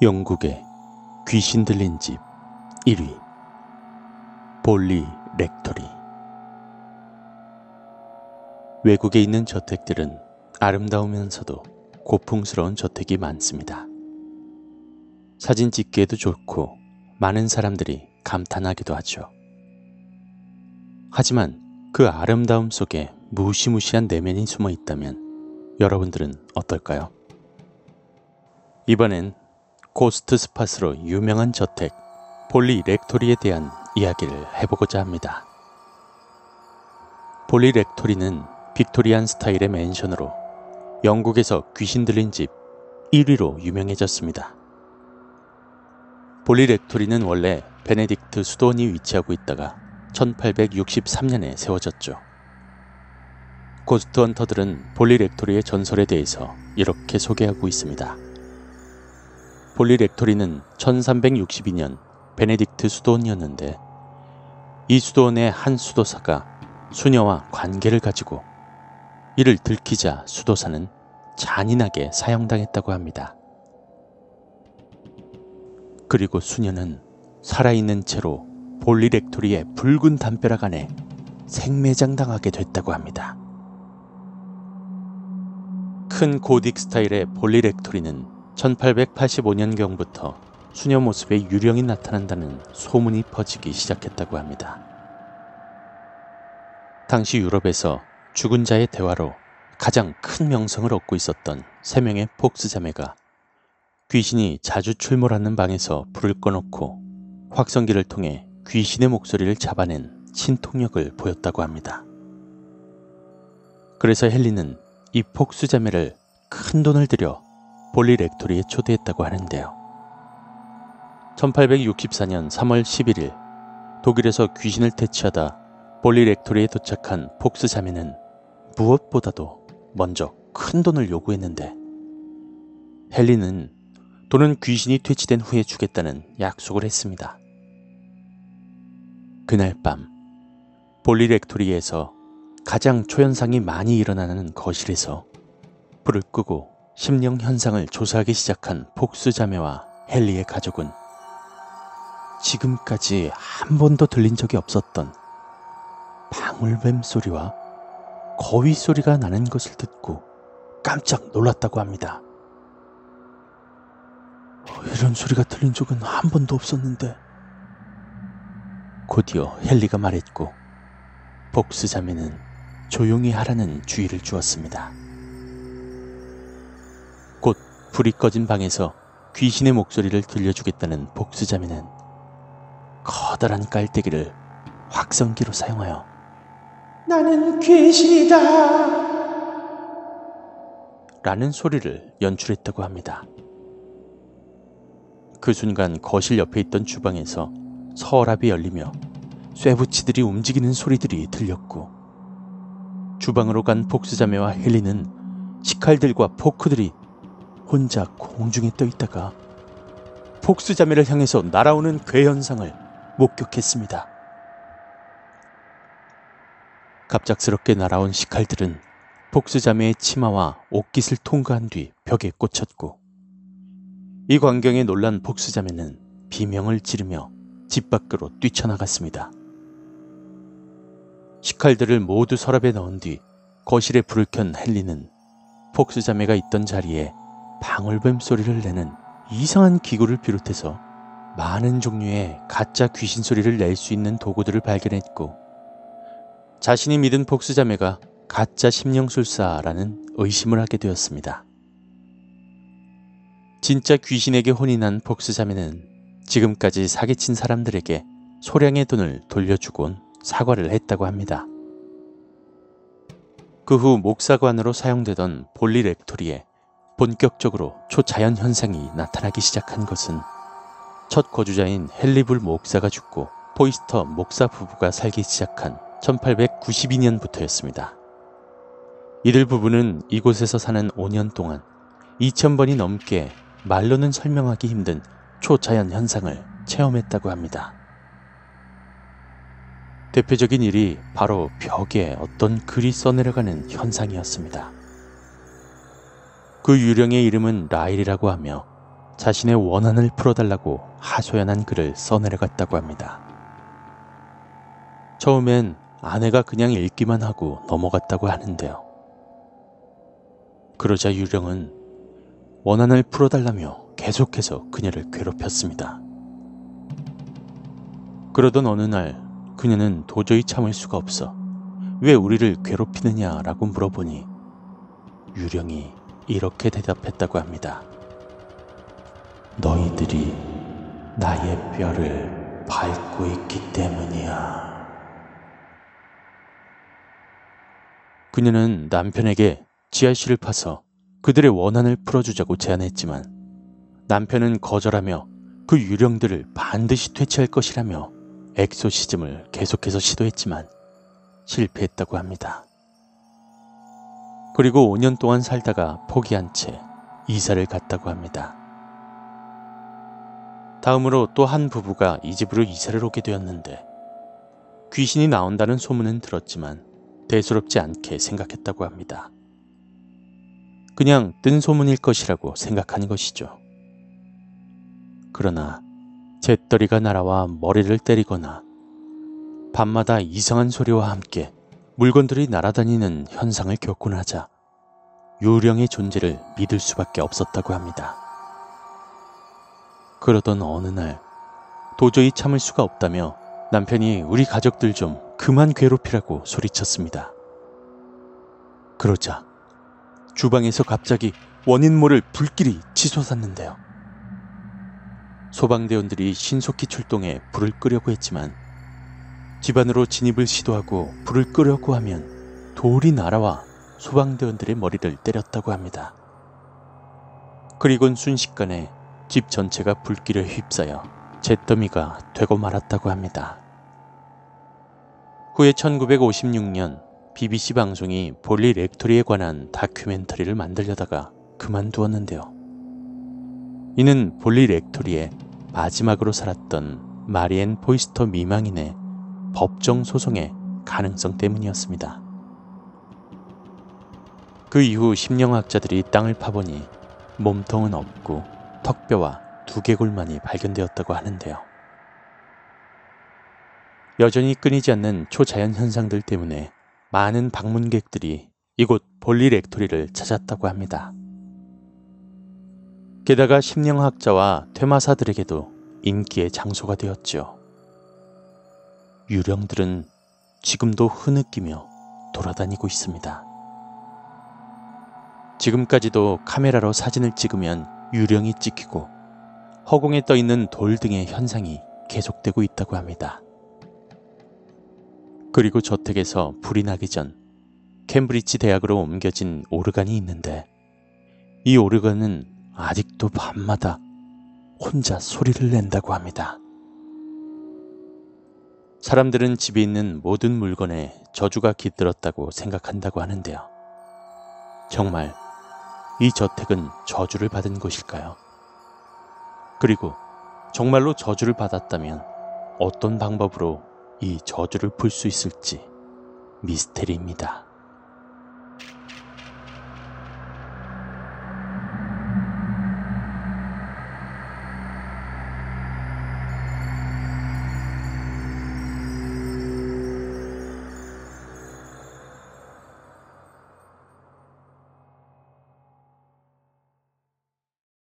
영국의 귀신 들린 집 1위 볼리 렉토리 외국에 있는 저택들은 아름다우면서도 고풍스러운 저택이 많습니다. 사진 찍기에도 좋고 많은 사람들이 감탄하기도 하죠. 하지만 그 아름다움 속에 무시무시한 내면이 숨어 있다면 여러분들은 어떨까요? 이번엔 ghost spot으로 유명한 저택 볼리 렉토리에 대한 이야기를 해보고자 합니다. 볼리 렉토리는 Victorian 스타일의 맨션으로 영국에서 귀신 들린 집 1위로 유명해졌습니다. 볼리 렉토리는 원래 베네딕트 수도원이 위치하고 있다가 1863년에 세워졌죠. ghost hunter들은 볼리 렉토리의 전설에 대해서 이렇게 소개하고 있습니다. 볼리 렉토리는 1362년 베네딕트 수도원이었는데 이 수도원의 한 수도사가 수녀와 관계를 가지고 이를 들키자 수도사는 잔인하게 사형당했다고 합니다. 그리고 수녀는 살아있는 채로 볼리 렉토리의 붉은 담벼락 안에 생매장당하게 됐다고 합니다. 큰 고딕 스타일의 볼리 렉토리는 1885년경부터 수녀 모습에 유령이 나타난다는 소문이 퍼지기 시작했다고 합니다. 당시 유럽에서 죽은 자의 대화로 가장 큰 명성을 얻고 있었던 세 명의 폭스 자매가 귀신이 자주 출몰하는 방에서 불을 꺼놓고 확성기를 통해 귀신의 목소리를 잡아낸 신통력을 보였다고 합니다. 그래서 헨리는 이 폭스 자매를 큰 돈을 들여 볼리 렉토리에 초대했다고 하는데요. 1864년 3월 11일 독일에서 귀신을 퇴치하다 볼리 렉토리에 도착한 폭스 자매는 무엇보다도 먼저 큰 돈을 요구했는데 헨리는 돈은 귀신이 퇴치된 후에 주겠다는 약속을 했습니다. 그날 밤 볼리 렉토리에서 가장 초현상이 많이 일어나는 거실에서 불을 끄고 심령 현상을 조사하기 시작한 폭스 자매와 헨리의 가족은 지금까지 한 번도 들린 적이 없었던 방울뱀 소리와 거위 소리가 나는 것을 듣고 깜짝 놀랐다고 합니다. 이런 소리가 들린 적은 한 번도 없었는데. 곧이어 헨리가 말했고, 복스 자매는 조용히 하라는 주의를 주었습니다. 불이 꺼진 방에서 귀신의 목소리를 들려주겠다는 복수자매는 커다란 깔때기를 확성기로 사용하여 나는 귀신이다 라는 소리를 연출했다고 합니다. 그 순간 거실 옆에 있던 주방에서 서랍이 열리며 쇠붙이들이 움직이는 소리들이 들렸고 주방으로 간 복수자매와 헬리는 식칼들과 포크들이 혼자 공중에 떠 있다가 복수자매를 향해서 날아오는 괴현상을 목격했습니다. 갑작스럽게 날아온 식칼들은 복수자매의 치마와 옷깃을 통과한 뒤 벽에 꽂혔고 이 광경에 놀란 복수자매는 비명을 지르며 집 밖으로 뛰쳐나갔습니다. 식칼들을 모두 서랍에 넣은 뒤 거실에 불을 켠 헨리는 복수자매가 있던 자리에 방울뱀 소리를 내는 이상한 기구를 비롯해서 많은 종류의 가짜 귀신 소리를 낼 수 있는 도구들을 발견했고 자신이 믿은 복수자매가 가짜 심령술사라는 의심을 하게 되었습니다. 진짜 귀신에게 혼이 난 복수자매는 지금까지 사기친 사람들에게 소량의 돈을 돌려주곤 사과를 했다고 합니다. 그 후 목사관으로 사용되던 볼리 렉토리에 본격적으로 초자연 현상이 나타나기 시작한 것은 첫 거주자인 헨리불 목사가 죽고 포이스터 목사 부부가 살기 시작한 1892년부터였습니다. 이들 부부는 이곳에서 사는 5년 동안 2,000번이 넘게 말로는 설명하기 힘든 초자연 현상을 체험했다고 합니다. 대표적인 일이 바로 벽에 어떤 글이 써내려가는 현상이었습니다. 그 유령의 이름은 라일이라고 하며 자신의 원한을 풀어달라고 하소연한 글을 써내려갔다고 합니다. 처음엔 아내가 그냥 읽기만 하고 넘어갔다고 하는데요. 그러자 유령은 원한을 풀어달라며 계속해서 그녀를 괴롭혔습니다. 그러던 어느 날 그녀는 도저히 참을 수가 없어 왜 우리를 괴롭히느냐라고 물어보니 유령이 이렇게 대답했다고 합니다. 너희들이 나의 뼈를 밟고 있기 때문이야. 그녀는 남편에게 지하실을 파서 그들의 원한을 풀어주자고 제안했지만 남편은 거절하며 그 유령들을 반드시 퇴치할 것이라며 엑소시즘을 계속해서 시도했지만 실패했다고 합니다. 그리고 5년 동안 살다가 포기한 채 이사를 갔다고 합니다. 다음으로 또 한 부부가 이 집으로 이사를 오게 되었는데 귀신이 나온다는 소문은 들었지만 대수롭지 않게 생각했다고 합니다. 그냥 뜬 소문일 것이라고 생각한 것이죠. 그러나 잿더리가 날아와 머리를 때리거나 밤마다 이상한 소리와 함께 물건들이 날아다니는 현상을 겪고 나자 유령의 존재를 믿을 수밖에 없었다고 합니다. 그러던 어느 날 도저히 참을 수가 없다며 남편이 우리 가족들 좀 그만 괴롭히라고 소리쳤습니다. 그러자 주방에서 갑자기 원인 모를 불길이 치솟았는데요. 소방대원들이 신속히 출동해 불을 끄려고 했지만 집안으로 진입을 시도하고 불을 끄려고 하면 돌이 날아와 소방대원들의 머리를 때렸다고 합니다. 그리곤 순식간에 집 전체가 불길에 휩싸여 잿더미가 되고 말았다고 합니다. 후에 1956년 BBC 방송이 볼리 렉토리에 관한 다큐멘터리를 만들려다가 그만두었는데요. 이는 볼리 렉토리의 마지막으로 살았던 마리엔 포이스터 미망인의 법정 소송의 가능성 때문이었습니다. 그 이후 심령학자들이 땅을 파보니 몸통은 없고 턱뼈와 두개골만이 발견되었다고 하는데요. 여전히 끊이지 않는 초자연 현상들 때문에 많은 방문객들이 이곳 볼리 렉토리를 찾았다고 합니다. 게다가 심령학자와 퇴마사들에게도 인기의 장소가 되었죠. 유령들은 지금도 흐느끼며 돌아다니고 있습니다. 지금까지도 카메라로 사진을 찍으면 유령이 찍히고 허공에 떠 있는 돌 등의 현상이 계속되고 있다고 합니다. 그리고 저택에서 불이 나기 전 캠브리지 대학으로 옮겨진 오르간이 있는데 이 오르간은 아직도 밤마다 혼자 소리를 낸다고 합니다. 사람들은 집에 있는 모든 물건에 저주가 깃들었다고 생각한다고 하는데요. 정말 이 저택은 저주를 받은 곳일까요? 그리고 정말로 저주를 받았다면 어떤 방법으로 이 저주를 풀 수 있을지 미스테리입니다.